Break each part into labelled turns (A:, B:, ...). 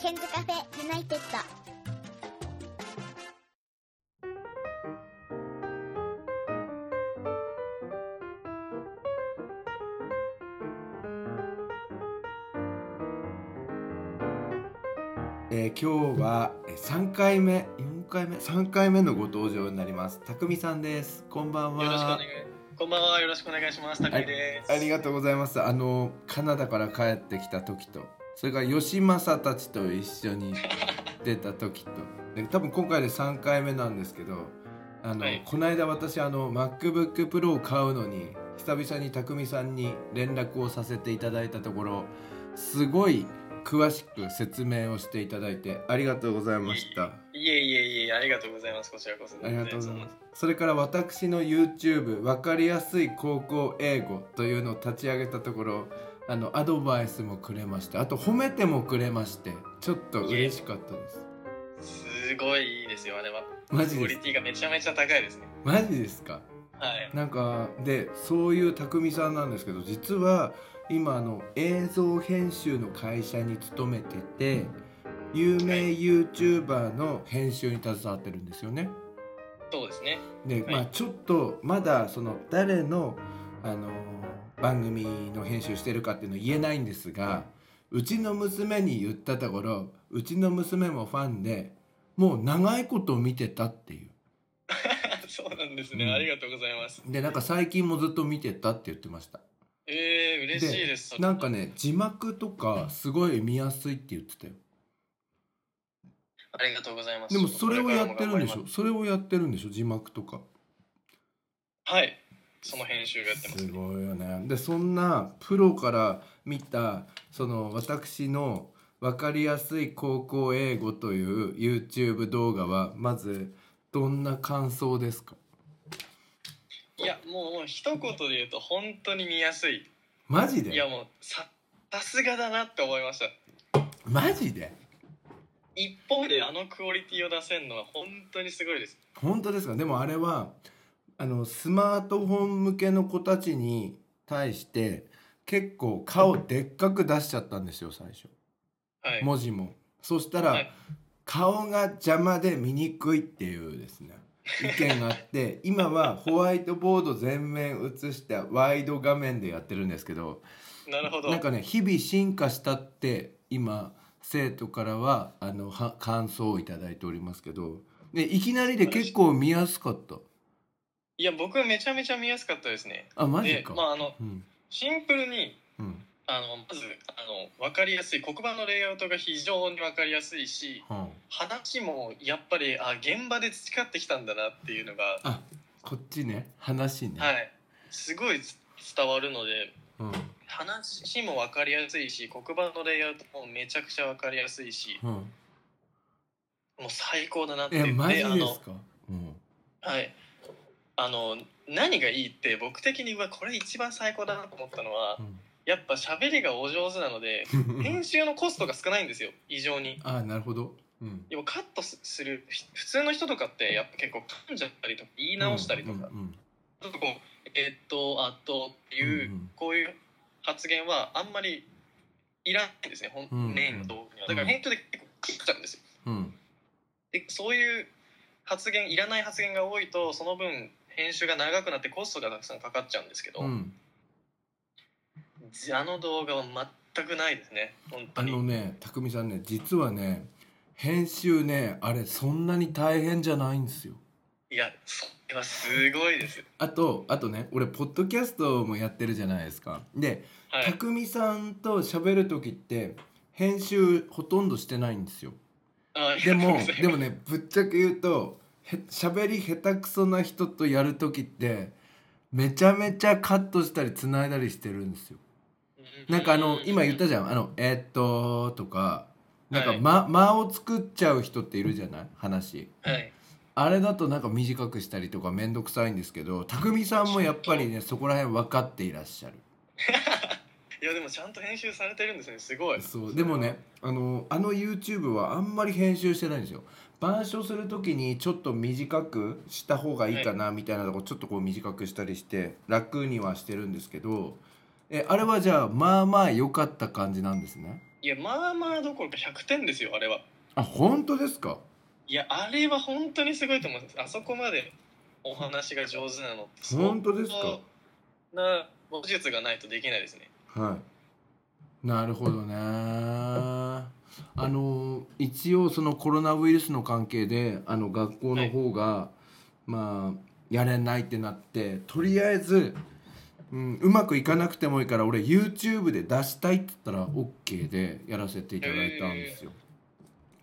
A: ケンズカフェユナイテッド
B: えー今日はえー3回目4回目？3回目のご登場になりますたくみさんですこんばんは
C: よろしくお願い。こんばんは。よろしくお願いします。高井です。
B: ありがとうございますあのカナダから帰ってきた時とそれから吉正たちと一緒に出た時とで多分今回で3回目なんですけどあの、
C: はい
B: この間私あの MacBookPro を買うのに久々に匠さんに連絡をさせていただいたところすごい詳しく説明をしていただいてありがとうございました。
C: いえいえいえ、ありがとうございます。こちらこそ。
B: ありがとうございます。それから私の YouTube わかりやすい高校英語というのを立ち上げたところあのアドバイスもくれましてあと褒めてもくれましてちょっと嬉しかったです
C: すごいいいですよ、あれは。
B: マジ
C: クオリティがめちゃめちゃ高いですね。
B: マジですか？
C: はい。
B: なんかでそういう匠さんなんですけど実は今あの映像編集の会社に勤めてて有名 YouTuber の編集に携わってるんですよね
C: そうですね。
B: で、
C: はい
B: まあちょっとまだその誰の、あのー番組の編集してるかっていうのは言えないんですがうちの娘に言ったところうちの娘もファンでもう長いこと見てたっていう。
C: そうなんですね、
B: うん。
C: ありがとうございます。
B: でなんか最近もずっと見てたって言ってました。
C: えー、嬉しいです。
B: なんかね字幕とかすごい見やすいって言ってたよ。
C: ありがとうございます。
B: でもそれをやってるんでしょ？それをやってるんでしょ？字幕とか。
C: はい。その編集をやってます
B: す
C: ね。
B: ごいよねでそんなプロから見たその私の分かりやすい高校英語という YouTube 動画はまずどんな感想ですか？
C: いや、もう一言で言うと本当に見やすい。
B: マジで？
C: いや、もうさ、さすがだなって思いました。
B: マジで？
C: 一方であのクオリティを出せるのは本当にすごいです。
B: 本当ですか？でもあれはあのスマートフォン向けの子たちに対して結構顔でっかく出しちゃったんですよ最初
C: はい。
B: 文字もそしたら、
C: はい
B: 顔が邪魔で見にくいっていうですね意見があって 今はホワイトボード全面映したワイド画面でやってるんですけど
C: なるほど。
B: なんかね日々進化したって今生徒からはあのは感想をいただいておりますけどでいきなりで結構見やすかった
C: いや僕めちゃめちゃ見やすかったですね。
B: あマジ
C: で
B: か、
C: まああの
B: うん。
C: シンプルに
B: うん。
C: あのまずあの分かりやすい黒板のレイアウトが非常に分かりやすいし
B: は
C: 話もやっぱりあ現場で培ってきたんだなっていうのが、
B: あ、あこっちね。話ね、
C: はい。すごい伝わるので
B: うん。
C: 話も分かりやすいし黒板のレイアウトもめちゃくちゃ分かりやすいし
B: うん、
C: もう最高だなって
B: えマジ
C: であの
B: ですかうん。
C: はいあの何がいいって僕的にはこれ一番最高だなと思ったのはやっぱ喋りがお上手なので
B: うん
C: 編集のコストが少ないんですよ。異常に。
B: あなるほど、うん、
C: でもカットすするひ普通の人とかってやっぱ結構噛んじゃったりとか言い直したりとか、
B: うんうん
C: ちょっとこうえっとあとっていう、
B: うんうん。
C: こういう発言はあんまりいらないんですね。本、
B: うんうん。
C: メインの動画には。だから編集で結構切っちゃうんですよ。
B: うん。
C: でそういう発言いらない発言が多いとその分編集が長くなってコストがたくさんかかっちゃうんですけど、
B: うん。
C: あの動画は全くないですね。本当
B: あ
C: に
B: のね匠さんね実はね編集ねあれそんなに大変じゃないんですよ。
C: いやそれはすごいです。
B: あとあとね俺ポッドキャストもやってるじゃないですか。で
C: はい。
B: 匠さんと喋る時って編集ほとんどしてないんですよ。
C: あ
B: でもでもねぶっちゃけ言うとへ喋り下手くそな人とやる時ってめちゃめちゃカットしたり繋いだりしてるんですよ。なんかあの今言ったじゃん。あの「えーっと」とか。なんか
C: はい。
B: 間間を作っちゃう人っているじゃない？話。
C: はい。
B: あれだとなんか短くしたりとか面倒くさいんですけど匠さんもやっぱりねそこら辺分かっていらっしゃる。
C: いやでもちゃんと編集されてるんですね。すごい。
B: そう。でもねあのあの YouTube はあんまり編集してないんですよ板書する時にちょっと短くした方がいいかなみたいなとこちょっとこう短くしたりして楽にはしてるんですけどえあれはじゃあまあまあ良かった感じなんですね？
C: いやまあまあどころか100点ですよあれは。
B: あ本当ですか？
C: いやあれは本当にすごいと思うんです。あそこまでお話が上手なのって
B: 本当ですか？
C: な技術がないとできないですね。
B: はい。なるほどねあの一応そのコロナウイルスの関係であの学校の方が、まあやれないってなってとりあえず、うん、うまくいかなくてもいいから俺 YouTube で出したいって言ったら OK でやらせていただいたんですよ。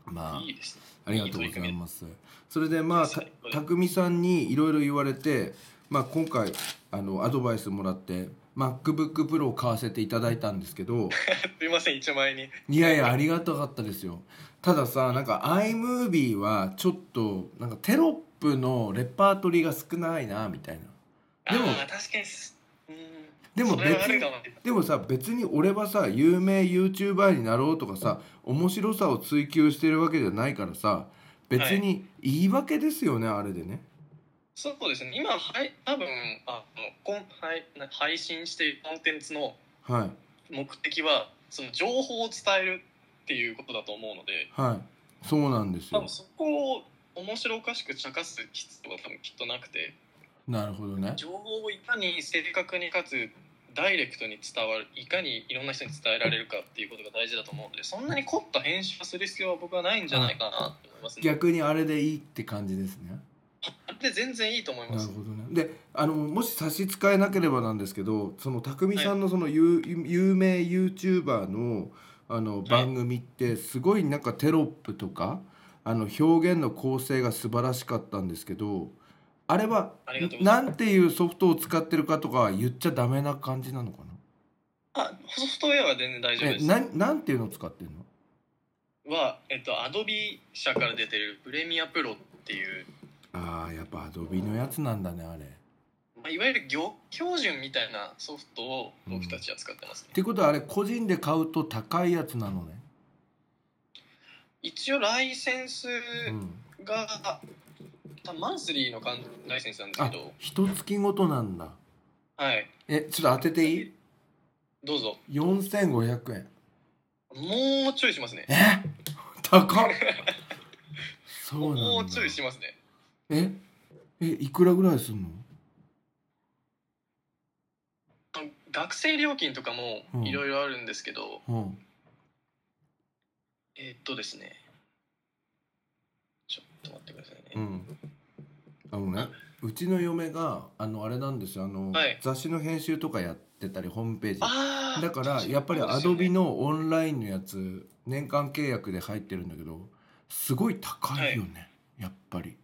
B: まあ
C: いいですね
B: ありがとうございます。それでまあた
C: 最高だ
B: 匠さんにいろいろ言われて、まあ、今回あのアドバイスもらって MacBookPro を買わせていただいたんですけど
C: すいません一枚に
B: いやいやありがたかったですよ。たださなんか iMovie はちょっとなんかテロップのレパートリーが少ないなみたいな。でも
C: 確かに
B: でも別にでもさ別に俺はさ有名 YouTuber になろうとかさ面白さを追求してるわけじゃないからさ別に言い訳ですよね、あれでね。
C: そうですね。今はい多分あのこんはいな配信しているコンテンツの
B: はい。
C: 目的はその情報を伝えるっていうことだと思うので
B: はい。そうなんですよ。
C: 多分そこを面白おかしく茶化す必要は多分きっとなくて。
B: なるほどね。
C: 情報をいかに正確にかつダイレクトに伝わるいかにいろんな人に伝えられるかっていうことが大事だと思うのでそんなに凝った編集をする必要は僕はないんじゃないかなと思いますね。
B: 逆にあれでいいって感じですね
C: で全然いいと思います。
B: なるほどね。であのもし差し支えなければなんですけどその匠さんのその有,、有名 YouTuber のあの番組ってすごいなんかテロップとかあの表現の構成が素晴らしかったんですけどあれはなんていうソフトを使ってるかとかは言っちゃダメな感じなのか
C: あソフトウェアは全然大丈夫です。
B: なえななんていうのを使ってるの？
C: は、えっと、アドビ社から出てるプレミアプロっていう、
B: あーやっぱアドビのやつなんだねあれ。
C: まあ、いわゆる業標準みたいなソフトを僕たちは使ってますね。
B: ってことはあれ個人で買うと高いやつなのね。
C: 一応ライセンス
B: うん、
C: が、多分マンスリーのかんライセンスなんです
B: あ
C: けど、
B: 一月ごとなんだ。
C: はい、
B: えちょっと当てていい？
C: どうぞ。
B: ?4500 円。
C: もうちょいしますね。
B: え？高っ そうなんだ。
C: もうちょいしますね。
B: ええいくらぐらいすんの？
C: 学生料金とか
B: うん。
C: もいろいろあるんですけど、
B: うん。
C: えーっとですね。ちょっと待ってくださいね。
B: うん。あのね、うちの嫁があのあれなんですよ。あの、
C: はい。
B: 雑誌の編集とかやってたりホームページ。だからやっぱりアドビのオンラインのやつ年間契約で入ってるんだけどすごい高いよね、やっぱり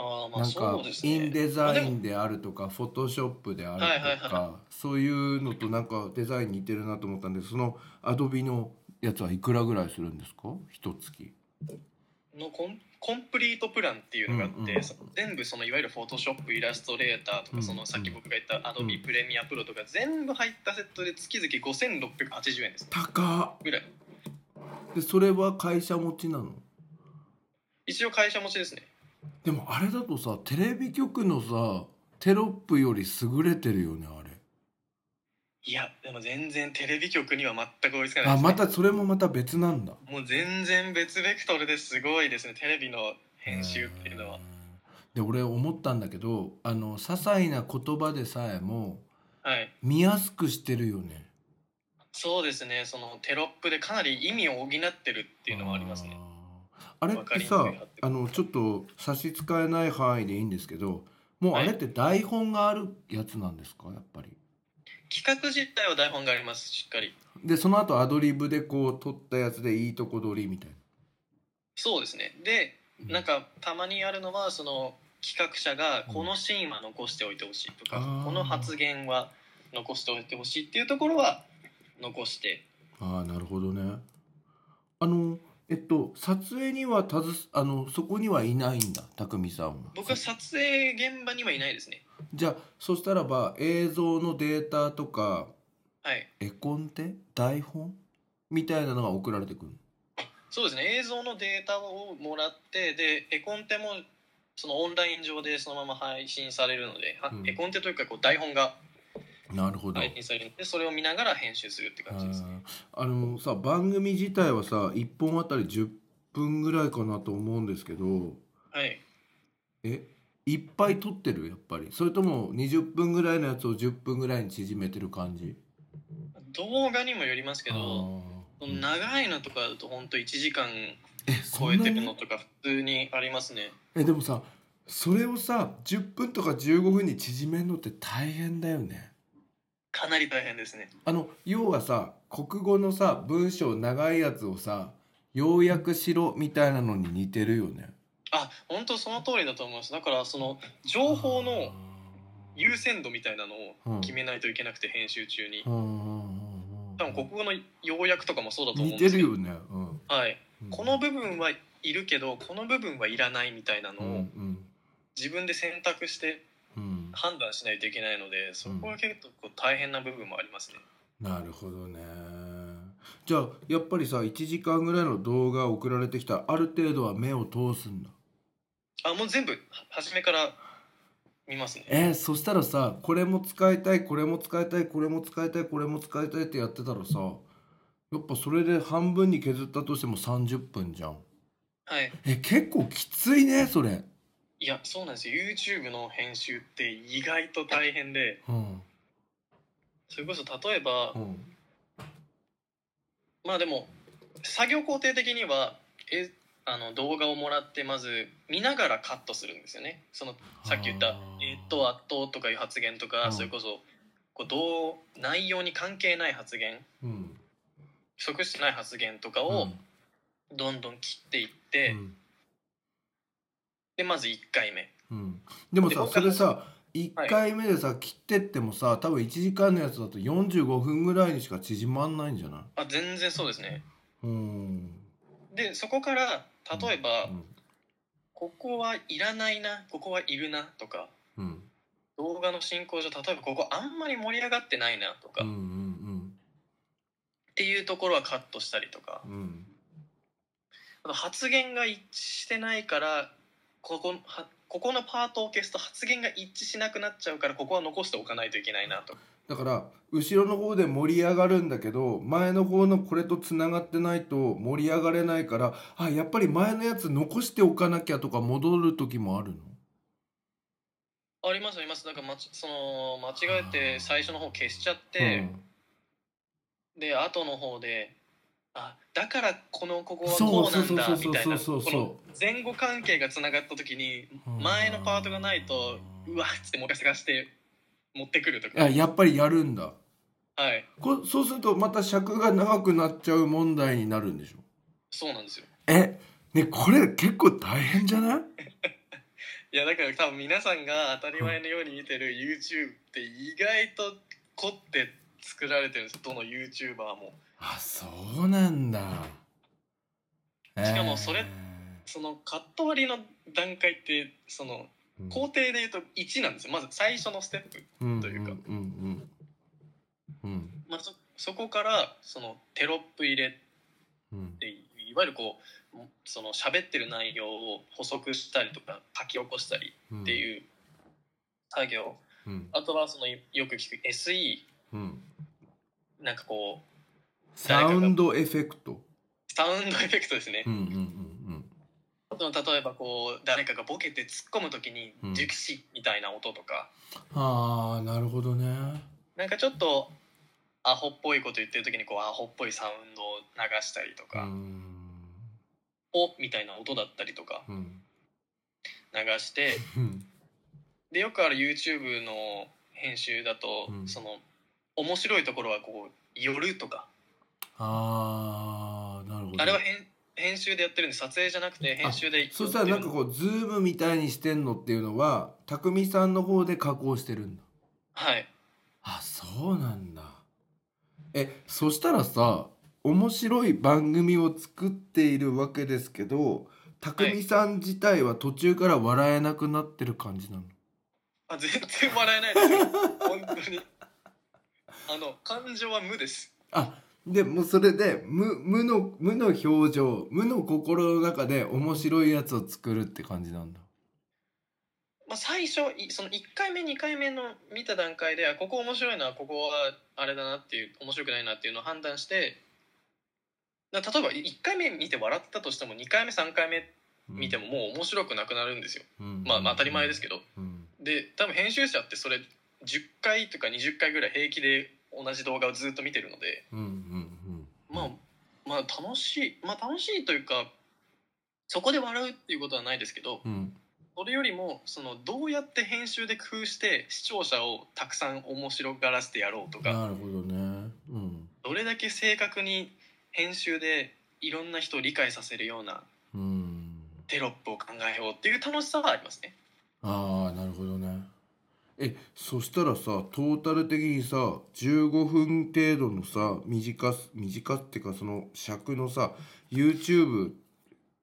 C: ああ
B: なんか
C: そうですね。
B: インデザイ
C: あでも
B: ンであるとかフォトショップである
C: はいはい
B: とかそういうのとなんかデザイン似てるなと思ったんでそのアドビのやつはいくらぐらいするんですか？一月。
C: のコンコンプリートプランっていうのがあっ
B: んうん。
C: そ全部そのいわゆるフォトショップイラストレーターとか、
B: うん
C: そのさっき僕が言ったアドビプレミアプロとか全部入ったセットで月々5680円です
B: 高っ。
C: ぐらい。
B: でそれは会社持ちなの？
C: 一応会社持ちですね
B: でもあれだとさテレビ局のさテロップより優れてるよねあれ。
C: いやでも全然テレビ局には全く追いつかないです、ね、
B: あまたそれもまた別なんだ。
C: もう全然別ベクトルですごいですねテレビの編集っていうのは。
B: で俺思ったんだけどあの些細な言葉でさえも
C: はい。
B: 見やすくしてるよね。
C: そうですねそのテロップでかなり意味を補ってるっていうのはありますね
B: あれってさ
C: にくいなって
B: あのちょっと差し支えない範囲でいいんですけどもうあれって台本があるやつなんですか？やっぱり。
C: 企画自体は台本がありますしっかり。
B: でその後アドリブでこう撮ったやつでいいとこ取りみたい
C: そうですね。で
B: な
C: なんかたまにあるのはその企画者が
B: うん
C: このシーンは残しておいてほしいとか、この発言は残しておいてほしいっていうところは残して。
B: ああなるほどねえっと撮影にはたずあのそこにはいないんだ匠さんは。
C: 僕は撮影現場にはいないですね。
B: じゃあそしたらば映像のデータとか
C: はい。
B: 絵コンテ？台本？みたいなのが送られてくる
C: そうですね。映像のデータをもらってで絵コンテもそのオンライン上でそのまま配信されるので、は
B: うん。
C: 絵コンテというかこう台本が
B: なるほど、
C: でそれを見ながら編集するって感じです。
B: あのさ番組自体はさ1本あたり10分ぐらいかなと思うんですけど。
C: はい。
B: えいっぱい撮ってる？やっぱり。それとも20分ぐらいのやつを10分ぐらいに縮めてる感じ？
C: 動画にもよりますけど、長いのとかだと本当1時間超えてるのとか普通にありますね。
B: えでもさそれをさ10分とか15分に縮めるのって大変だよね
C: かなり大変ですね。
B: あの要はさ国語のさ文章長いやつをさ要約しろみたいなのに似てるよね。
C: あ、本当その通りだと思います。だからその情報の優先度みたいなのを決めないといけなくて編集中に。
B: うんうんうんうん
C: 多分国語の要約とかもそうだと思うん
B: 似
C: ですけど、
B: てるよね、うん。
C: はい、
B: うん。
C: この部分はいるけどこの部分はいらないみたいなのを
B: ん
C: 自分で選択して
B: うん
C: 判断しないといけないのでそこは結構大変な部分もありますね。
B: なるほどね。じゃあやっぱりさ1時間ぐらいの動画送られてきたらある程度は目を通すんだ。
C: あもう全部は初めから見ますね。
B: えー、そしたらさこれも使いたいこれも使いたいこれも使いたいこれも使いたいってやってたらさやっぱそれで半分に削ったとしても30分じゃん。
C: はい、
B: え結構きついねそれ
C: いやそうなんですよ。YouTube の編集って意外と大変で。
B: うん。
C: それこそ例えば
B: うん。
C: まあでも作業工程的にはえあの動画をもらってまず見ながらカットするんですよね。そのさっき言った
B: あー「
C: えっと」「あっと」とかいう発言とか、
B: うん。
C: それこそこうどう内容に関係ない発言
B: うん。
C: 不足してない発言とかをどんどん切っていって、
B: うん
C: でまず1回目。
B: うん。でもさそれさ1回目でさ切ってってもさ多分1時間のやつだと45分ぐらいにしか縮まんないんじゃない？
C: あ全然そうですね。
B: うん。
C: でそこから例えば、
B: うん。
C: ここはいらないなここはいるなとか
B: うん。
C: 動画の進行上例えばここあんまり盛り上がってないなとか、っ
B: うんうん。
C: ていうところはカットしたりとか。
B: うんうん。
C: あと発言が一致してないからここはここのパートを消すと発言が一致しなくなっちゃうからここは残しておかないといけないなと。
B: だから後ろの方で盛り上がるんだけど前の方のこれとつながってないと盛り上がれないからあやっぱり前のやつ残しておかなきゃとか戻る時もあるの？
C: ありますあります。なんかまちその間違えて最初の方消しちゃって、で後の方であだからこのここはこうなんだ
B: そうそうそうそう
C: みたいな前後関係がつながった時に
B: うん。
C: 前のパートがないとうわっつってもう一回探して持ってくると
B: うん、
C: か
B: あやっぱりやるんだ。
C: はい。
B: こそうするとまた尺が長くなっちゃう問題になるんでしょ？
C: そうなんですよ。
B: え？ねこれ結構大変じゃない？
C: いやだから多分皆さんが当たり前のように見てる YouTube って意外と凝って作られてるんですよ。どの YouTuber も
B: あそうなんだ。
C: しかもそれそのカット割りの段階ってその工程で言うと1なんですよ。まず最初のステップ、
B: 程
C: というか。
B: うんうんうんうん
C: まあ、そそこからそのテロップ入れ
B: うん。
C: ていわゆるこうその喋ってる内容を補足したりとか書き起こしたり
B: うん
C: っていう作業、
B: うん。
C: あとはそのよく聞く SE
B: うん。
C: なんかこう
B: サウンドエフェクト。
C: サウンドエフェクトですね。
B: う、んうんうん
C: 例えばこう誰かがボケて突っ込む時に
B: うん。
C: 熟知みたいな音とか、
B: うんああなるほどね。
C: なんかちょっとアホっぽいこと言ってる時にこうアホっぽいサウンドを流したりとか、う
B: ん。
C: おみたいな音だったりとか。
B: うん。
C: 流して。
B: うん。
C: でよくある YouTube の編集だと、
B: うん。
C: その面白いところはこう寄るとか
B: ああなるほど。
C: あれは編編集でやってるんで撮影じゃなくて編集で
B: そしたらなんかこうズームみたいにしてんのっていうのは匠さんの方で加工してるんだ。
C: はい。
B: あそうなんだ。えそしたらさ面白い番組を作っているわけですけど匠さん自体は途中から笑えなくなってる感じなの、
C: あ全然笑えないですよ。本当に。あの感情は無です。
B: あでもうそれで無無の無の表情無の心の中で面白いやつを作るって感じなんだ。
C: まあ、最初いその1回目2回目の見た段階であここ面白いなここはあれだなっていう面白くないなっていうのを判断してだ例えば1回目見て笑ったとしても2回目3回目見てももう面白くなくなるんですよ、
B: うん。
C: まあ、まあ当たり前ですけど。
B: うん。
C: で多分編集者ってそれ10回とか20回ぐらい平気で同じ動画をずっと見てるので
B: うん
C: まあ楽しいまあ楽しいというかそこで笑うっていうことはないですけど
B: うん。
C: それよりもそのどうやって編集で工夫して視聴者をたくさん面白がらせてやろうとか
B: なるほどね。うん。
C: どれだけ正確に編集でいろんな人を理解させるような
B: うん。
C: テロップを考えようっていう楽しさはありますね。
B: ああなるえそしたらさトータル的にさ15分程度のさ短す短っていうかその尺のさ YouTube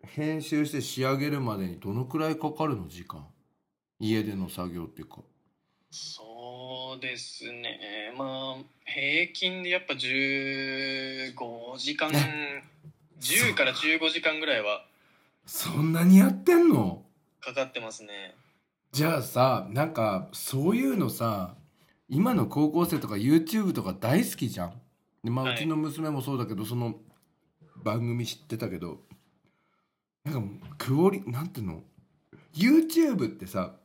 B: 編集して仕上げるまでにどのくらいかかるの時間？家での作業っていうか。
C: そうですね。まあ平均でやっぱ15時間10から15時間ぐらいは
B: そんなにやってんの？
C: かかってますね。
B: じゃあさなんかそういうのさ今の高校生とか YouTube とか大好きじゃん。でまあ、
C: はい。う
B: ちの娘もそうだけどその番組知ってたけど。なんかクオリなんていうの？YouTube ってさ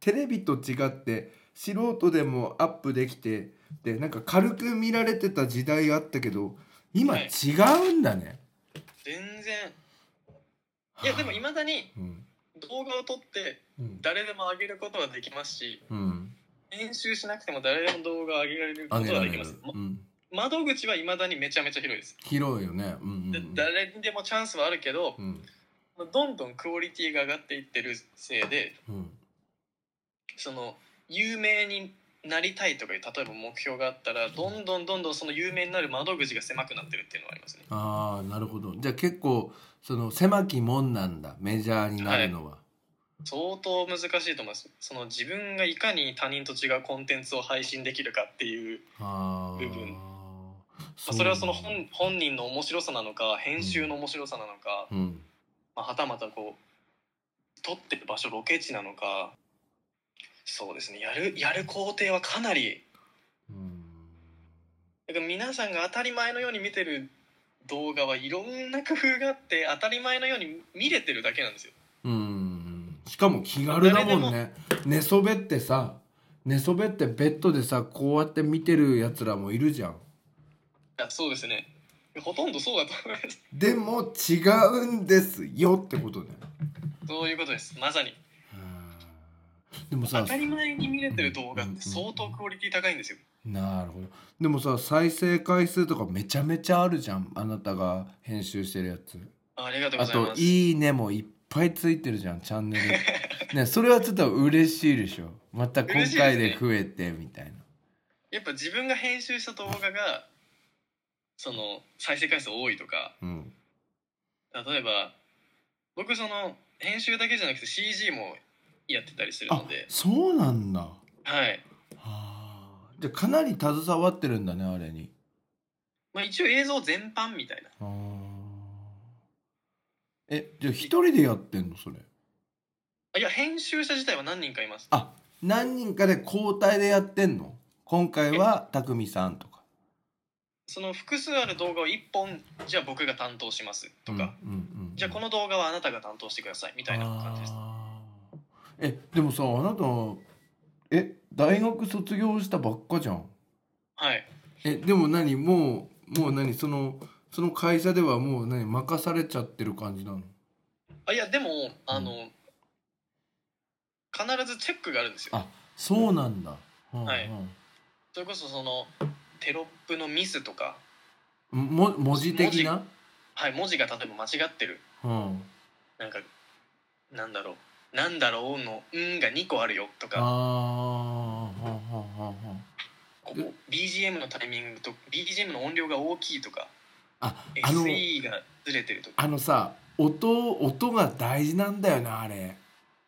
B: テレビと違って素人でもアップできてでなんか軽く見られてた時代あったけど今
C: はい。
B: 違うんだね。
C: 全然。いやでもいまだに
B: うん
C: 動画を撮って
B: うん。
C: 誰でも上げることはできますし
B: うん、
C: 編集しなくても誰でも動画を上げられることはできます。窓口はいまだにめちゃめちゃ広いです。
B: 広いよね。うんうん
C: で
B: うん。
C: 誰にでもチャンスはあるけど
B: う、ん。
C: どんどんクオリティが上がっていってるせいで
B: うん。
C: その有名になりたいとかいう例えば目標があったらどんどんどんどんその有名になる窓口が狭くなってるっていうのはありますね。
B: ああなるほど。じゃあ結構その狭きもんなんだメジャーになるのは、
C: 相当難しいと思います。その自分がいかに他人と違うコンテンツを配信できるかっていう、部分。まあ、それはその本本人の面白さなのか編集の面白さなのか、
B: うん。
C: まあ、はたまたこう撮ってる場所ロケ地なのか。そうですね。やるやる工程はかなり。
B: うん。
C: だから皆さんが当たり前のように見てる動画はいろんな工夫があって当たり前のように見れてるだけなんですよ。
B: うんしかも気軽だもんね。寝そべってさ寝そべってベッドでさこうやって見てるやつらもいるじゃん。
C: いやそうですね。ほとんどそうだと思います。
B: でも違うんですよってことだよ
C: そういうことです。まさに。
B: うん。でもさ
C: 当たり前に見れてる動画って相当クオリティ高いんですよ
B: なるほど。でもさ再生回数とかめちゃめちゃあるじゃん。あなたが編集してるやつ。
C: ありがとうご
B: あと「
C: ざいます。
B: いいね」もいっぱいついてるじゃんチャンネル。ねそれはちょっと嬉しいでしょ。また今回で増えてみたいな。
C: やっぱ自分が編集した動画がその再生回数多いとか
B: うん。
C: 例えば僕その編集だけじゃなくて CG もやってたりする
B: あ
C: ので。
B: そうなんだ。は
C: はい、
B: あじゃあかなり携わってるんだねあれに。
C: まあ、一応映像全般みたいな。
B: あー。えじゃあ一人でやってんのそれ？
C: あいや編集者自体は何人かいます。
B: あ何人かで交代でやってんの？今回は匠さんとか。
C: その複数ある動画を1本じゃあ僕が担当しますとか、
B: うんうんうん
C: じゃあこの動画はあなたが担当してくださいみたいな感じです。
B: えでもさあなたえ大学卒業したばっかじゃん。
C: はい。
B: えでも何？もうもう何？そのその会社ではもう何？任されちゃってる感じなの？
C: あいやでもあの、必ずチェックがあるんですよ。
B: あそうなんだ、うん
C: はい。それこそそのテロップのミスとか、
B: うん、も文字的な？
C: はい、文字が例えば間違ってる。
B: うん。
C: なんかなんだろうなんだろうの「ん」が2個あるよと
B: あ
C: かここ BGM のタイミングと BGM の音量が大きいとか。
B: ああの
C: SE がずれてるとか。
B: あのさ音音が大事なんだよなあれ。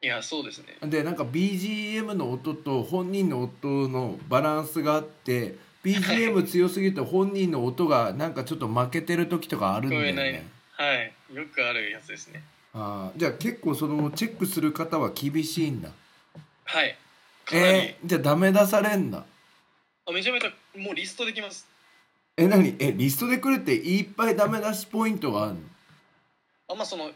C: いやそうですね。
B: でなんか BGM の音と本人の音のバランスがあって BGM 強すぎて本人の音がなんかちょっと負けてる時とかあるんだよ
C: 聞こえない。
B: ね
C: はい。よくあるやつですね
B: あーじゃあ結構そのチェックする方は厳しいんだ。
C: はい。
B: えー、じゃあダメ出されんだ
C: あめちゃめちゃもうリストできます。
B: え何？えリストで来るっていっぱいダメ出しポイントがあるの？
C: あまあその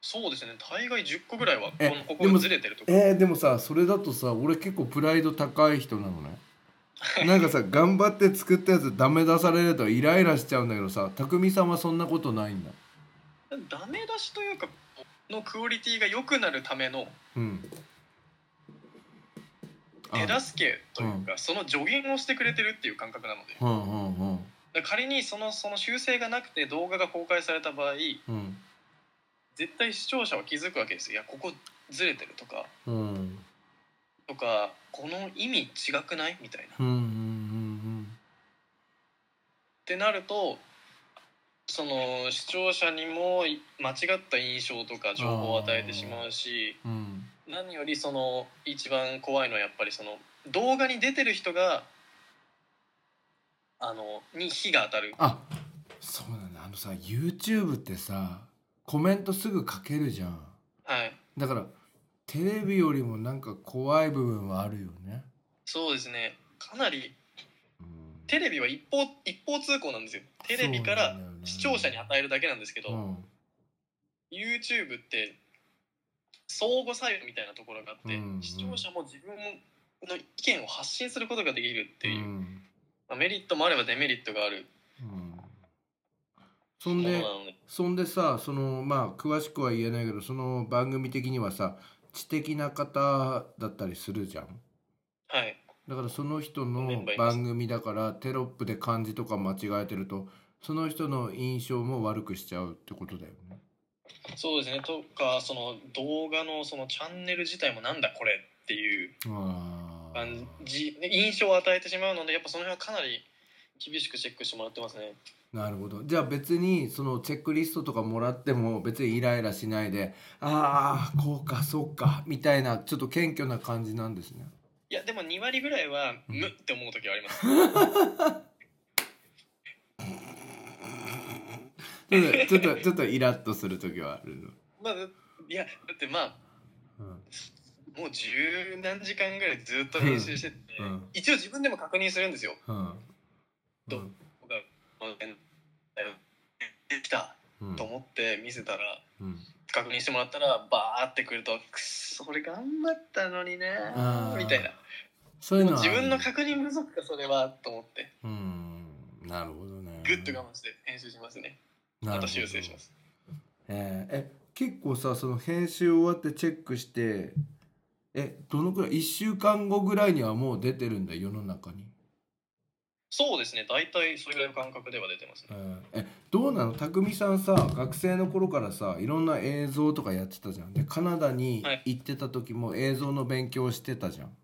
C: そうですね。大概10個ぐらいはこ
B: え
C: のここ
B: でも
C: がずれてるとか。
B: えー、でもさそれだとさ俺結構プライド高い人なのね。なんかさ頑張って作ったやつダメ出されるとイライラしちゃうんだけどさ匠さんはそんなことないんだ。
C: ダメ出しというかのクオリティが良くなるための手助けというか、その助言をしてくれてるっていう感覚なので。仮にそのその修正がなくて動画が公開された場合
B: うん。
C: 絶対視聴者は気づくわけですよ。いやここずれてるとか。
B: うん。
C: とかこの意味違くない？みたいな。ってなるとその視聴者にもい間違った印象とか情報を与えてしまうし
B: うんうん
C: 何よりその一番怖いのはやっぱりその動画に出てる人があのに火が当たる。
B: あそうなんだ。あのさ YouTube ってさコメントすぐ書けるじゃん。
C: はい。
B: だからテレビよりもなんか怖い部分はあるよね、
C: そうですね。かなり
B: うん、
C: テレビは一方一方通行なんですよ。テレビから視聴者に与えるだけなんですけど、
B: うん。
C: YouTube って相互作用みたいなところがあって、
B: うんうん。
C: 視聴者も自分の意見を発信することができるっていう、
B: うん。
C: まあ、メリットもあればデメリットがある。
B: うん。そんでそんでさそのまあ詳しくは言えないけどその番組的にはさ知的な方だったりするじゃん？
C: はい。
B: だからその人の番組だからテロップで漢字とか間違えてるとその人の印象も悪くしちゃうってことだよね。
C: そうですね。とかその動画のそのチャンネル自体もなんだこれっていう
B: あ
C: 感じ印象を与えてしまうのでやっぱその辺はかなり厳しくチェックしてもらってますね。
B: なるほど。じゃあ別にそのチェックリストとかもらっても別にイライラしないでああこうかそうかみたいなちょっと謙虚な感じなんですね。
C: いやでも2割ぐらいは
B: うん。
C: 無って思う時はあります
B: ちょっとちょっとイラッとする時はあるの、
C: まあいやだってまあ
B: うん。
C: もう十何時間ぐらいずっと練習してて、
B: うん。
C: 一応自分でも確認するんですよ。
B: うん。
C: ど僕ができた
B: うん。
C: と思って見せたら
B: うん。
C: 確認してもらったらバーってくるとくっそ俺頑張ったのにねみたいな。
B: そういうのは
C: 自分の確認不足かそれはと思って。
B: うん。なるほどね。
C: グッと我慢して編集しますねまた修正します。
B: えーえ結構さその編集終わってチェックしてえどのくらい1週間後ぐらいにはもう出てるんだ世の中に、
C: そうですね。大体それぐらいの感覚では出てます
B: え
C: ね
B: ーえどうなの？匠さんさ学生の頃からさいろんな映像とかやってたじゃん。でカナダに
C: はい。
B: 行ってた時も映像の勉強してたじゃん。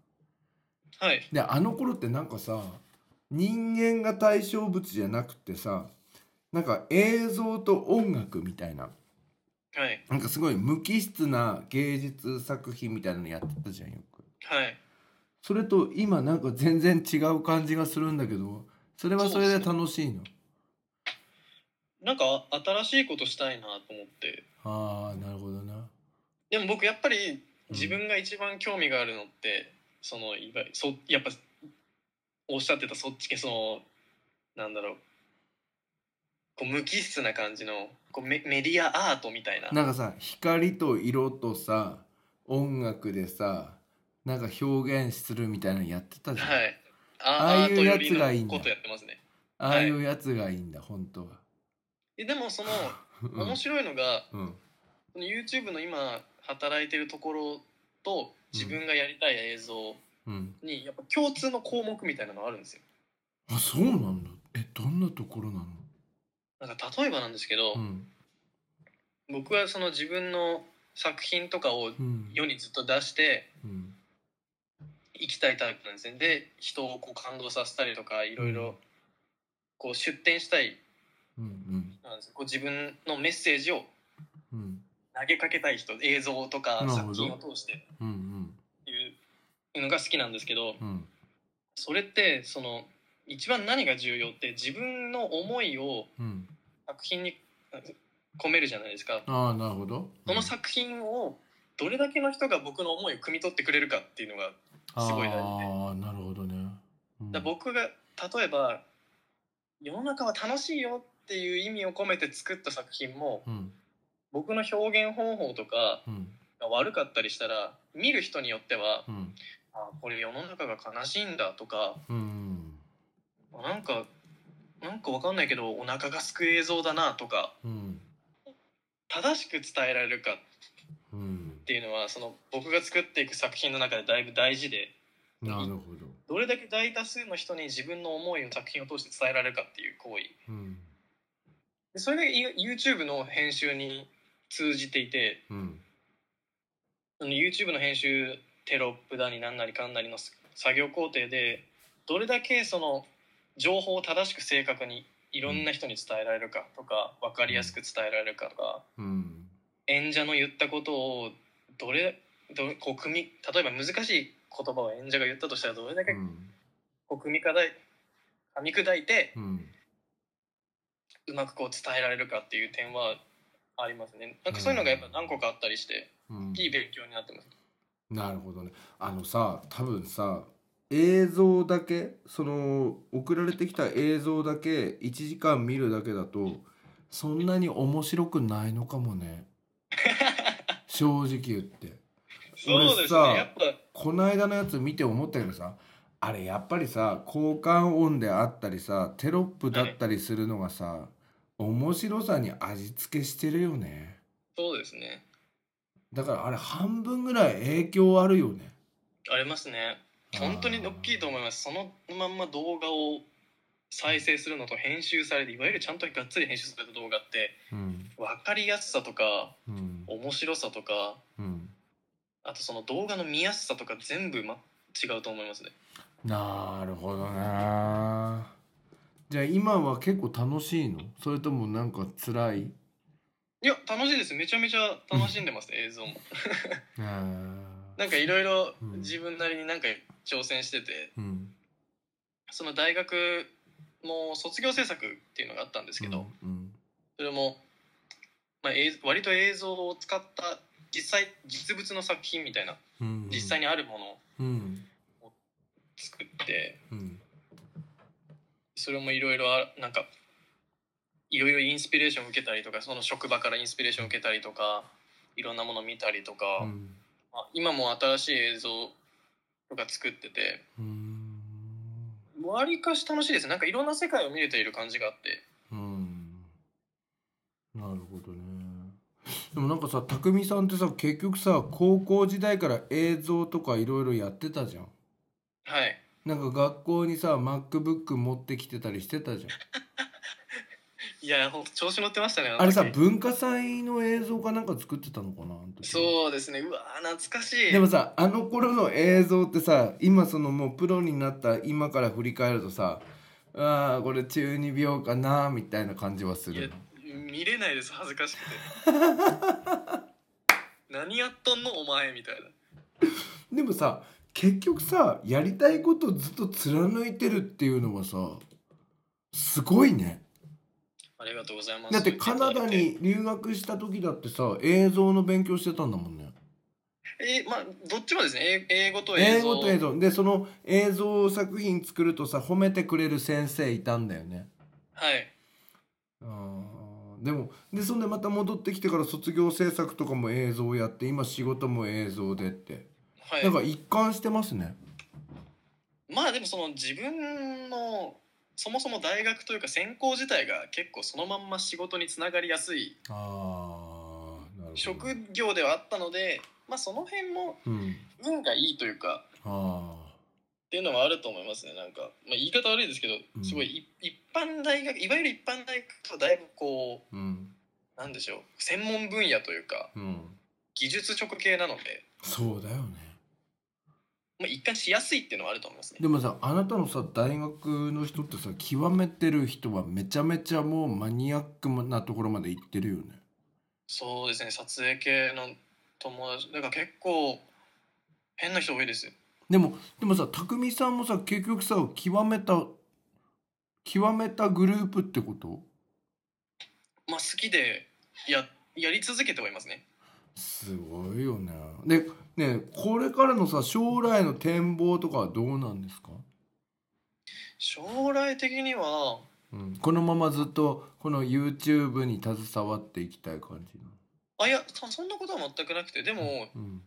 C: はい。
B: であの頃ってなんかさ人間が対象物じゃなくてさなんか映像と音楽みたいな。
C: はい。
B: なんかすごい無機質な芸術作品みたいなのやってたじゃんよく。
C: はい。
B: それと今なんか全然違う感じがするんだけどそれはそれで楽しいの？
C: なんか新しいことしたいなと思って。
B: ああなるほどな。
C: でも僕やっぱり自分が一番興味があるのって、そのいわそやっぱおっしゃってたそっち系そのなんだろうこう無機質な感じのこうメメディアアートみたいな。
B: なんかさ光と色とさ音楽でさなんか表現するみたいなのやってたじゃん、
C: はい。
B: あ
C: あ
B: あいうやつがいいんだ。
C: ことやってますね。
B: ああいうやつがいいんだ本当は。
C: えでもその
B: うん。
C: 面白いのが、
B: うん。
C: その YouTube の今働いてるところと自分がやりたい映像
B: うん。
C: にやっぱ共通の項目みたいなのがあるんですよ。
B: あそうなんだ。えどんなところなの？
C: なんか例えばなんですけど、
B: うん。
C: 僕はその自分の作品とかを
B: うん。
C: 世にずっと出して
B: うん。
C: いきたいタイプなんですね。で人をこう感動させたりとかいろいろこう出展したい
B: うん
C: なんですよ。こう自分のメッセージを
B: うん。
C: 投げかけたい人映像とか作品を通して
B: うんうん。
C: いうのが好きなんですけど
B: うん。
C: それってその一番何が重要って自分の思いを
B: うん。
C: 作品に込めるじゃないですか。
B: ああなるほど。
C: その作品をどれだけの人が僕の思いを汲み取ってくれるかっていうのがすごい大事で。
B: ああなるほどね、うん。
C: だ僕が例えば世の中は楽しいよっていう意味を込めて作った作品も
B: うん。
C: 僕の表現方法とか
B: うん。
C: が悪かったりしたら見る人によっては
B: うん。
C: あこれ世の中が悲しいんだとか
B: うん
C: なんかなんかわかんないけどお腹がすく映像だなとか。
B: うん。
C: 正しく伝えられるか。
B: うん。
C: っていうのはその僕が作っていく作品の中でだいぶ大事で。
B: なるほど。
C: どれだけ大多数の人に自分の思いを作品を通して伝えられるかっていう行為。
B: うん。
C: でそれが You- YouTube の編集に通じていて。
B: うん。
C: その YouTube の編集テロップだになんなりかんなりの作業工程でどれだけその情報を正しく正確にいろんな人に伝えられるかとか分かりやすく伝えられるかとか
B: うん。
C: 演者の言ったことをどれどれこう組み例えば難しい言葉を演者が言ったとしたらどれだけ
B: うん。
C: こう組み砕い噛み砕いて
B: うん。
C: うまくこう伝えられるかっていう点はありますね。なんかそういうのがやっぱ何個かあったりして
B: うん。
C: いい勉強になってます。
B: なるほどね。あのさ多分さ映像だけその送られてきた映像だけ1時間見るだけだとそんなに面白くないのかもね。正直言って。
C: そうです
B: 俺さこの間のやつ見て思ったけどさあれやっぱりさ交換音であったりさテロップだったりするのがさ、面白さに味付けしてるよね。
C: そうですね。
B: だからあれ半分ぐらい影響あるよね。
C: ありますね本当に大きいと思います。そのまんま動画を再生するのと編集されていわゆるちゃんとがっつり編集された動画って
B: うん。
C: 分かりやすさとか
B: うん。
C: 面白さとか
B: うん。
C: あとその動画の見やすさとか全部、ま、違うと思いますね。
B: なるほどねじゃあ今は結構楽しいの？それともなんか辛い？
C: いや楽しいです。めちゃめちゃ楽しんでます、映像も。
B: あ
C: なんかいろいろ
B: うん。
C: 自分なりになんか挑戦してて
B: ーうん。
C: その大学も卒業制作っていうのがあったんですけど、
B: うん
C: それも、まあ、映割と映像を使った実際実物の作品みたいな
B: うん
C: 実際にあるものを
B: うん。
C: 作って
B: うん。
C: それもいろいろなんかいろいろインスピレーションを受けたりとかその職場からインスピレーションを受けたりとかいろんなものを見たりとか、
B: うん。
C: まあ今も新しい映像とか作ってて。
B: うん。
C: わりかし楽しいです。なんかいろんな世界を見れている感じがあって。
B: うん。なるほどね。でもなんかさ匠さんってさ結局さ高校時代から映像とかいろいろやってたじゃん。
C: はい。
B: なんか学校にさ MacBook 持ってきてたりしてたじゃん
C: いや調子乗ってましたね
B: あれさ文化祭の映像かなんか作ってたのかな
C: そうですね。うわー懐かしい。
B: でもさあの頃の映像ってさ今そのもうプロになった今から振り返るとさああこれ中二病かなみたいな感じはす
C: いや
B: る
C: 見れないです恥ずかしくて。何やっとんのお前みたいな。
B: でもさ結局さやりたいことずっと貫いてるっていうのはさすごいね
C: ありがとうございます。
B: だってカナダに留学した時だってさ映像の勉強してたんだもんね。
C: えーまあどっちもですね。え英語と映
B: 英
C: 像
B: 語と映像でその映像作品作るとさ褒めてくれる先生いたんだよね。
C: はい。
B: あー。でもでそんでまた戻ってきてから卒業制作とかも映像やって今仕事も映像でって。
C: はい。
B: なんか一貫してますね。
C: まあでもその自分のそもそも大学というか専攻自体が結構そのまんま仕事につながりやすい職業ではあったので、まあ、その辺も
B: うん。
C: 運がいいというか
B: あ
C: っていうのはあると思いますね。なんか、まあ、言い方悪いですけど
B: うん。
C: すごいい一般大学いわゆる一般大学とだいぶこ
B: あうん。
C: うなんでしょう専門分野というか
B: うん。
C: 技術直系なので、
B: そうだよね
C: まあ、一貫しやすいっていうのはあると思いますね。
B: でもさあなたのさ大学の人ってさ極めてる人はめちゃめちゃもうマニアックなところまで行ってるよね。
C: そうですね。撮影系の友達だから結構変な人多いです
B: でもでもさ匠さんもさ結局さ極めた極めたグループってこと？
C: まあ好きでややり続けてはいますね。
B: すごいよね。でねこれからのさ将来の展望とかはどうなんですか、
C: 将来的には
B: うん、このままずっとこの YouTube に携わっていきたい感じ
C: あいやそそんなことは全くなくてでも
B: うん、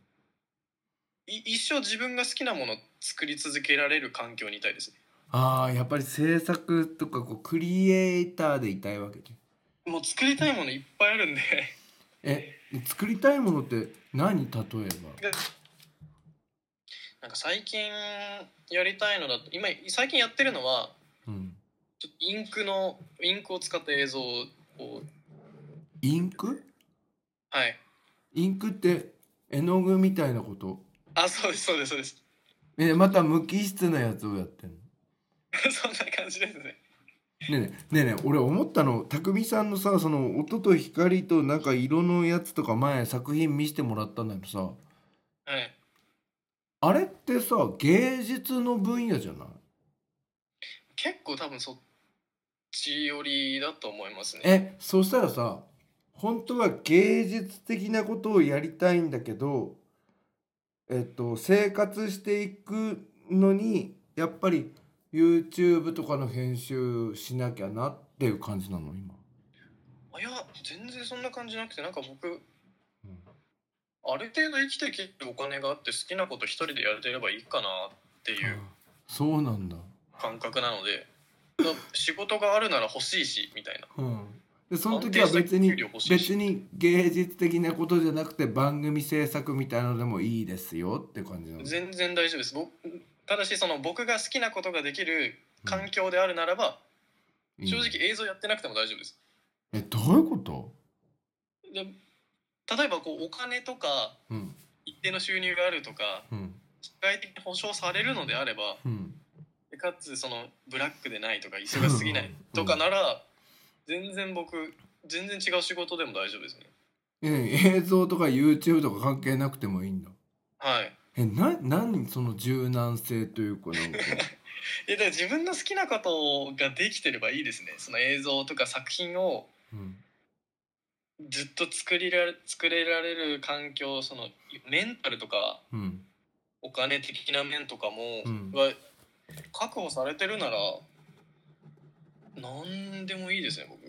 C: い一生自分が好きなものを作り続けられる環境にいたいですね。
B: ああやっぱり制作とかこうクリエイターでいたいわけね
C: もう作りたいものいっぱいあるんで。
B: え作りたいものって何例えば？
C: なんか最近やりたいのだと今最近やってるのは
B: うん。
C: インクのインクを使った映像を
B: インク？
C: はい。
B: インクって絵の具みたいなこと？
C: あそうですそうですそうです。
B: えまた無機質なやつをやってんの？
C: そんな感じですね
B: ねえねえねえねえ俺思ったの匠さんのさその音と光となんか色のやつとか前作品見せてもらったんだけどさ。
C: はい。
B: あれってさ芸術の分野じゃない？
C: 結構多分そっち寄りだと思いますね。
B: えそしたらさ本当は芸術的なことをやりたいんだけどえっと生活していくのにやっぱり YouTube とかの編集しなきゃなっていう感じなの今、
C: あいや全然そんな感じなくてなんか僕ある程度生きていけるお金があって好きなこと一人でやれてればいいかなっていう
B: そうなんだ。
C: 感覚なのでだ仕事があるなら欲しいしみたいな。
B: うん。でその時は別に別に芸術的なことじゃなくて番組制作みたいのでもいいですよって感じなの
C: 全然大丈夫です僕ただしその僕が好きなことができる環境であるならば、
B: いい
C: 正直映像やってなくても大丈夫です。
B: えどういうこと？
C: で例えばこうお金とか
B: うん。
C: 一定の収入があるとか
B: うん。
C: 社会的に保障されるのであれば
B: うん。
C: でかつそのブラックでないとか忙しすぎないとかなら全然僕全然違う仕事でも大丈夫ですね。
B: え映像とか YouTube とか関係なくてもいいんだ。
C: はい
B: えな何その柔軟性というかなんか。
C: いやだから自分の好きなことができてればいいですね。その映像とか作品を
B: うん。
C: ずっと作りられ作れられる環境そのメンタルとか
B: うん。
C: お金的な面とかも、
B: うん。
C: が確保されてるなら何でもいいですね僕。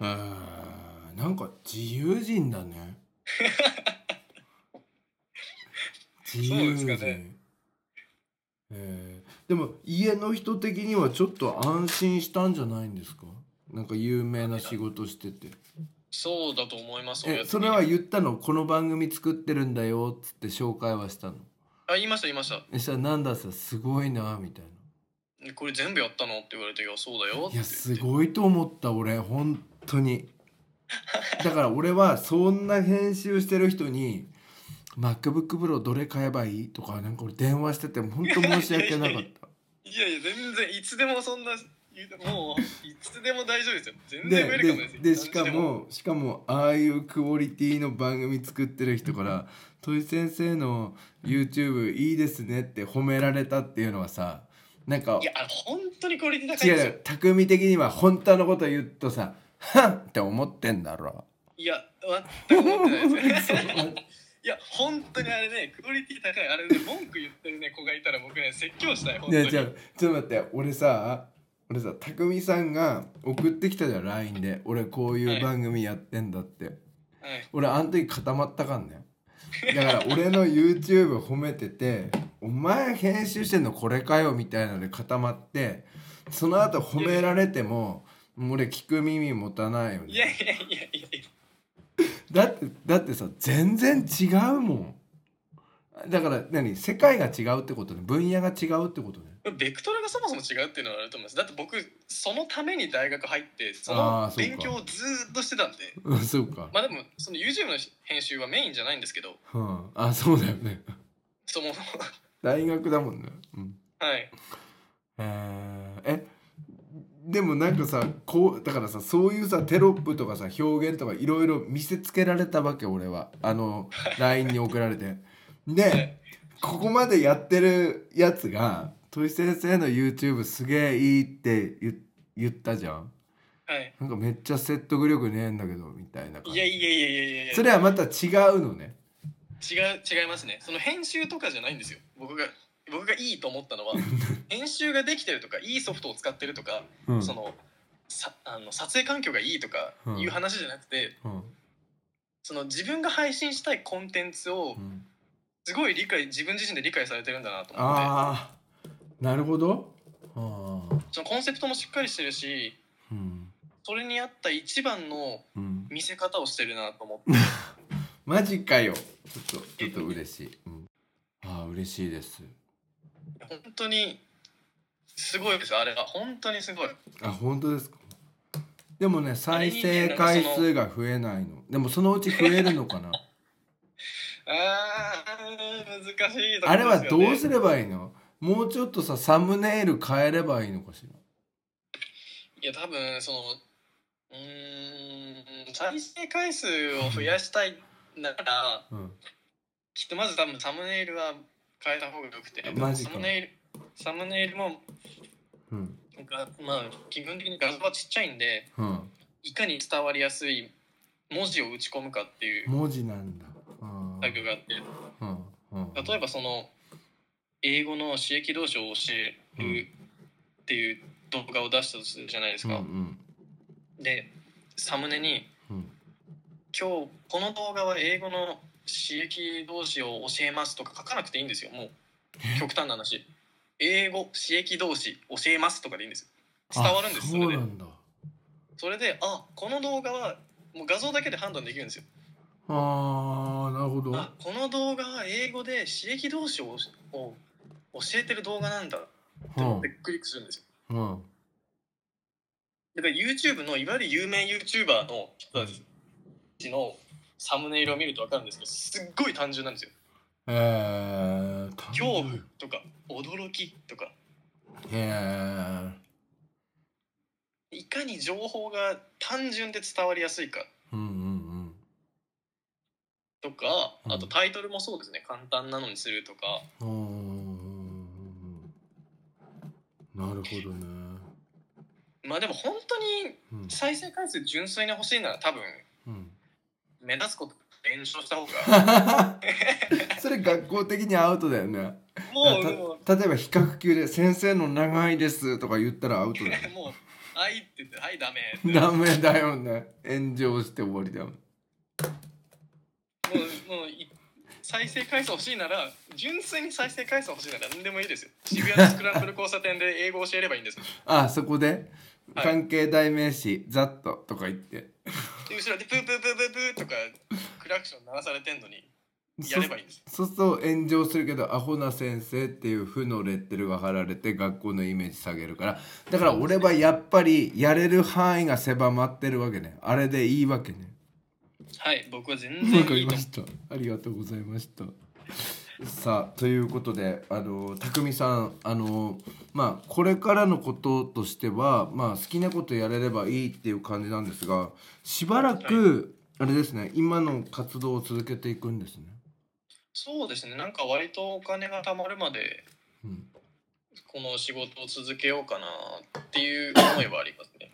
B: あーなんか自由人だね
C: そうですかね
B: えー。でも家の人的にはちょっと安心したんじゃないんですか？なんか有名な仕事してて。
C: そうだと思います
B: えそれは言ったの？この番組作ってるんだよっつって紹介はしたの？
C: あ言いました言いました。
B: えしたらなんださすごいなみたいな。
C: でこれ全部やったの？って言われて「いやそうだよ」って
B: いやすごいと思った俺本当に。だから俺はそんな編集してる人に「MacBookPro どれ買えばいい?」とかなんか俺電話してて本当申し訳なかった
C: いやいや全然いつでもそんなもういつでも大丈夫ですよ全然ウェルカムですよ
B: ででしかもしかもああいうクオリティの番組作ってる人から「土井先生の YouTube いいですね」って褒められたっていうのはさなんか
C: いやあ本当にクオリティ高いですよ
B: 違う匠的には本当のこと言うとさ「はん!」って思ってんだろ。
C: いや全く思ってないです いや本当にあれねクオリティ高い。あれね文句言ってるね子がいたら僕ね説教したい本当に。
B: ねじゃあちょっと待って。俺さ俺さ匠さんが送ってきたじゃん LINE で。俺こういう番組やってんだって、
C: はい。
B: 俺あの時固まったかんねだから俺の YouTube 褒めてて「お前編集してんのこれかよ」みたいなので固まってその後褒められても俺聞く耳持たないよね。
C: いやいやいやいやいや
B: だってだってさ全然違うもん。だから何？世界が違うってことね。分野が違うってことね。
C: ベクトルがそもそも違うっていうのはあると思います。だって僕そのために大学入ってその勉強をずーっとしてたんで。
B: うんそうか、
C: まあでもその YouTube の編集はメインじゃないんですけど。
B: うん、あそうだよね。
C: その
B: 大学だもんね。うん。
C: はい。
B: えーえでもなんかさこうだからさそういうさテロップとかさ表現とかいろいろ見せつけられたわけ俺は。あの LINE に送られて。でここまでやってるやつが土井先生の YouTube すげえいいって言言ったじゃん。
C: ははい。
B: なんかめっちゃ説得力ねえんだけどみたいな感じ。
C: いやいやいやいやいやいや。
B: それはまた違うのね。
C: 違う違いますね。その編集とかじゃないんですよ。僕が僕がいいと思ったのは 編集ができてるとかいいソフトを使ってるとか、
B: うん。
C: そのさあの撮影環境がいいとかいう話じゃなくて、
B: うん。
C: その自分が配信したいコンテンツを
B: うん。
C: すごい理解自分自身で理解されてるんだなと思って。
B: ああなるほど。
C: そのコンセプトもしっかりしてるし
B: うん。
C: それに合った一番の
B: うん。
C: 見せ方をしてるなと思って。
B: マジかよ。ちょっとちょっと嬉しい、うん、ああ嬉しいです
C: 本当にすごいですあれは。本当にすごい。
B: あ本当ですか？でもね再生回数が増えないの。でもそのうち増えるのかな？
C: あー難しい
B: あれはどうすればいいの？もうちょっとさサムネイル変えればいいのかし
C: いや多分そのうーん再生回数を増やしたいなら
B: らうん。
C: きっとまず多分サムネイルは変えた方がよくて。
B: マジか。
C: サムネイルサムネイルも
B: うん。
C: がまあ基本的に画像はちっちゃいんで
B: うん。
C: いかに伝わりやすい文字を打ち込むかっていう
B: 文字なんだ。うん
C: 作業があって。
B: うんうん。
C: 例えばその英語の刺激動詞を教えるっていう動画を出したとするじゃないですか、
B: うん。
C: でサムネに
B: うん。
C: 今日この動画は英語の刺激動詞を教えますとか書かなくていいんですよもう。極端な話。英語刺激動詞教えますとかでいいんですよ。伝わるんです
B: あ
C: それで。
B: そ
C: れであこの動画はもう画像だけで判断できるんですよ。
B: あーなるほど。
C: あこの動画は英語で刺激動詞をを教えてる動画なんだって思ってクリックするんですよ。
B: うんうん。
C: だから YouTube のいわゆる有名 YouTuber の人たちのサムネイルを見ると分かるんですけどすっごい単純なんですよ。
B: えー、
C: 恐怖とか驚きとか。
B: へえ
C: いかに情報が単純で伝わりやすいか。
B: うんうん
C: とか
B: うん。
C: あとタイトルもそうですね。簡単なのにするとか。
B: なるほどね。
C: まあでも本当に
B: うん。
C: 再生回数純粋に欲しいなら多分
B: うん
C: 目立つこと炎上した方が。
B: それ学校的にアウトだよね。
C: もう
B: 例えば比較級で「先生の長いです」とか言ったらアウトだよ
C: う もう「はい」って言って「はいダメ」
B: ダメだよね。炎上して終わりだよ
C: もうもうい再生回数欲しいなら純粋に再生回数欲しいなら何でもいいですよ。渋谷のスクランブル交差点で英語教えればいいんです
B: あそこで？
C: はい。
B: 関係代名詞「ざっと」とか言って
C: で後ろでプープープープープーとかクラクション鳴らされてんのにやればいいんです。
B: そうすると炎上するけどアホな先生っていう負のレッテルが貼られて学校のイメージ下げるから。だから俺はやっぱりやれる範囲が狭まってるわけね。あれでいいわけね。
C: はい僕は全
B: わか
C: 然いいと思う。
B: りました。ありがとうございましたさあということであの匠さんあのまあこれからのこととしてはまあ好きなことやれればいいっていう感じなんですがしばらく、あれですね今の活動を続けていくんですね。
C: そうですね。なんか割とお金が貯まるまで
B: うん。
C: この仕事を続けようかなっていう思いはありますね。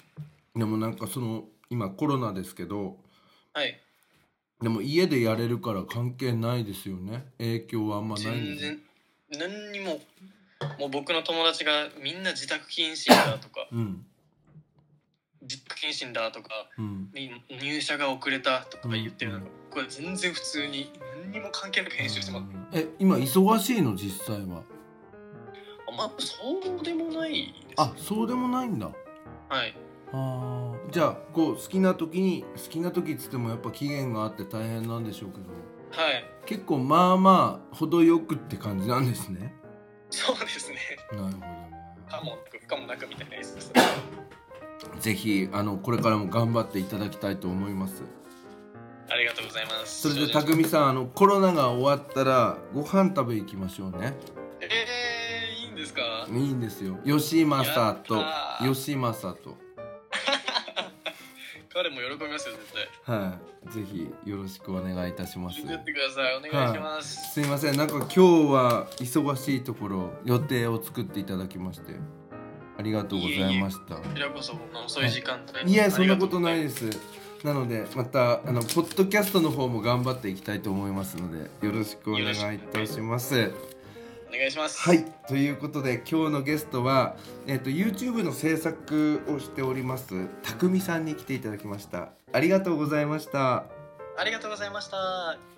B: でもなんかその今コロナですけど
C: はい
B: でも家でやれるから関係ないですよね。影響はあんまないん
C: 全
B: ですよ
C: 然何にももう僕の友達がみんな自宅謹慎だとか
B: うん。
C: 自宅謹慎だとか
B: うん。
C: に入社が遅れたとか言ってる
B: うん。
C: のがこれ全然普通に何にも関係なく編集してます。
B: え今忙しいの？実際は。
C: あまあそうでもないです。
B: あそうでもないんだ。
C: はい。
B: あーじゃあこう好きな時に好きな時っつってもやっぱ期限があって大変なんでしょうけど。
C: はい。
B: 結構まあまあ程よくって感じなんですね。
C: そうですね。
B: なるほどね。
C: かも不可もなくみたいなやつです
B: ぜひあのこれからも頑張っていただきたいと思います。
C: ありがとうございます。
B: それで
C: 正直
B: 匠さんあのコロナが終わったらご飯食べ行きましょうね。
C: えー、いいんですか？
B: いいんですよ。吉正と
C: やったー。
B: 吉正と
C: 彼も喜びますよ絶対。
B: はいぜひよろしくお願いいたします。
C: 言ってください。お願いします、
B: すいません。なんか今日は忙しいところ予定を作っていただきまして。ありがとうございました。
C: こちらこそ遅い時間帯。に
B: い。やそんなことない
C: す
B: です。なのでまたあのポッドキャストの方も頑張っていきたいと思いますのでよろしくお願いいたします
C: お願いします。
B: はい。ということで今日のゲストは、えっと YouTube の制作をしておりますたくみさんに来ていただきました。ありがとうございました。
C: ありがとうございました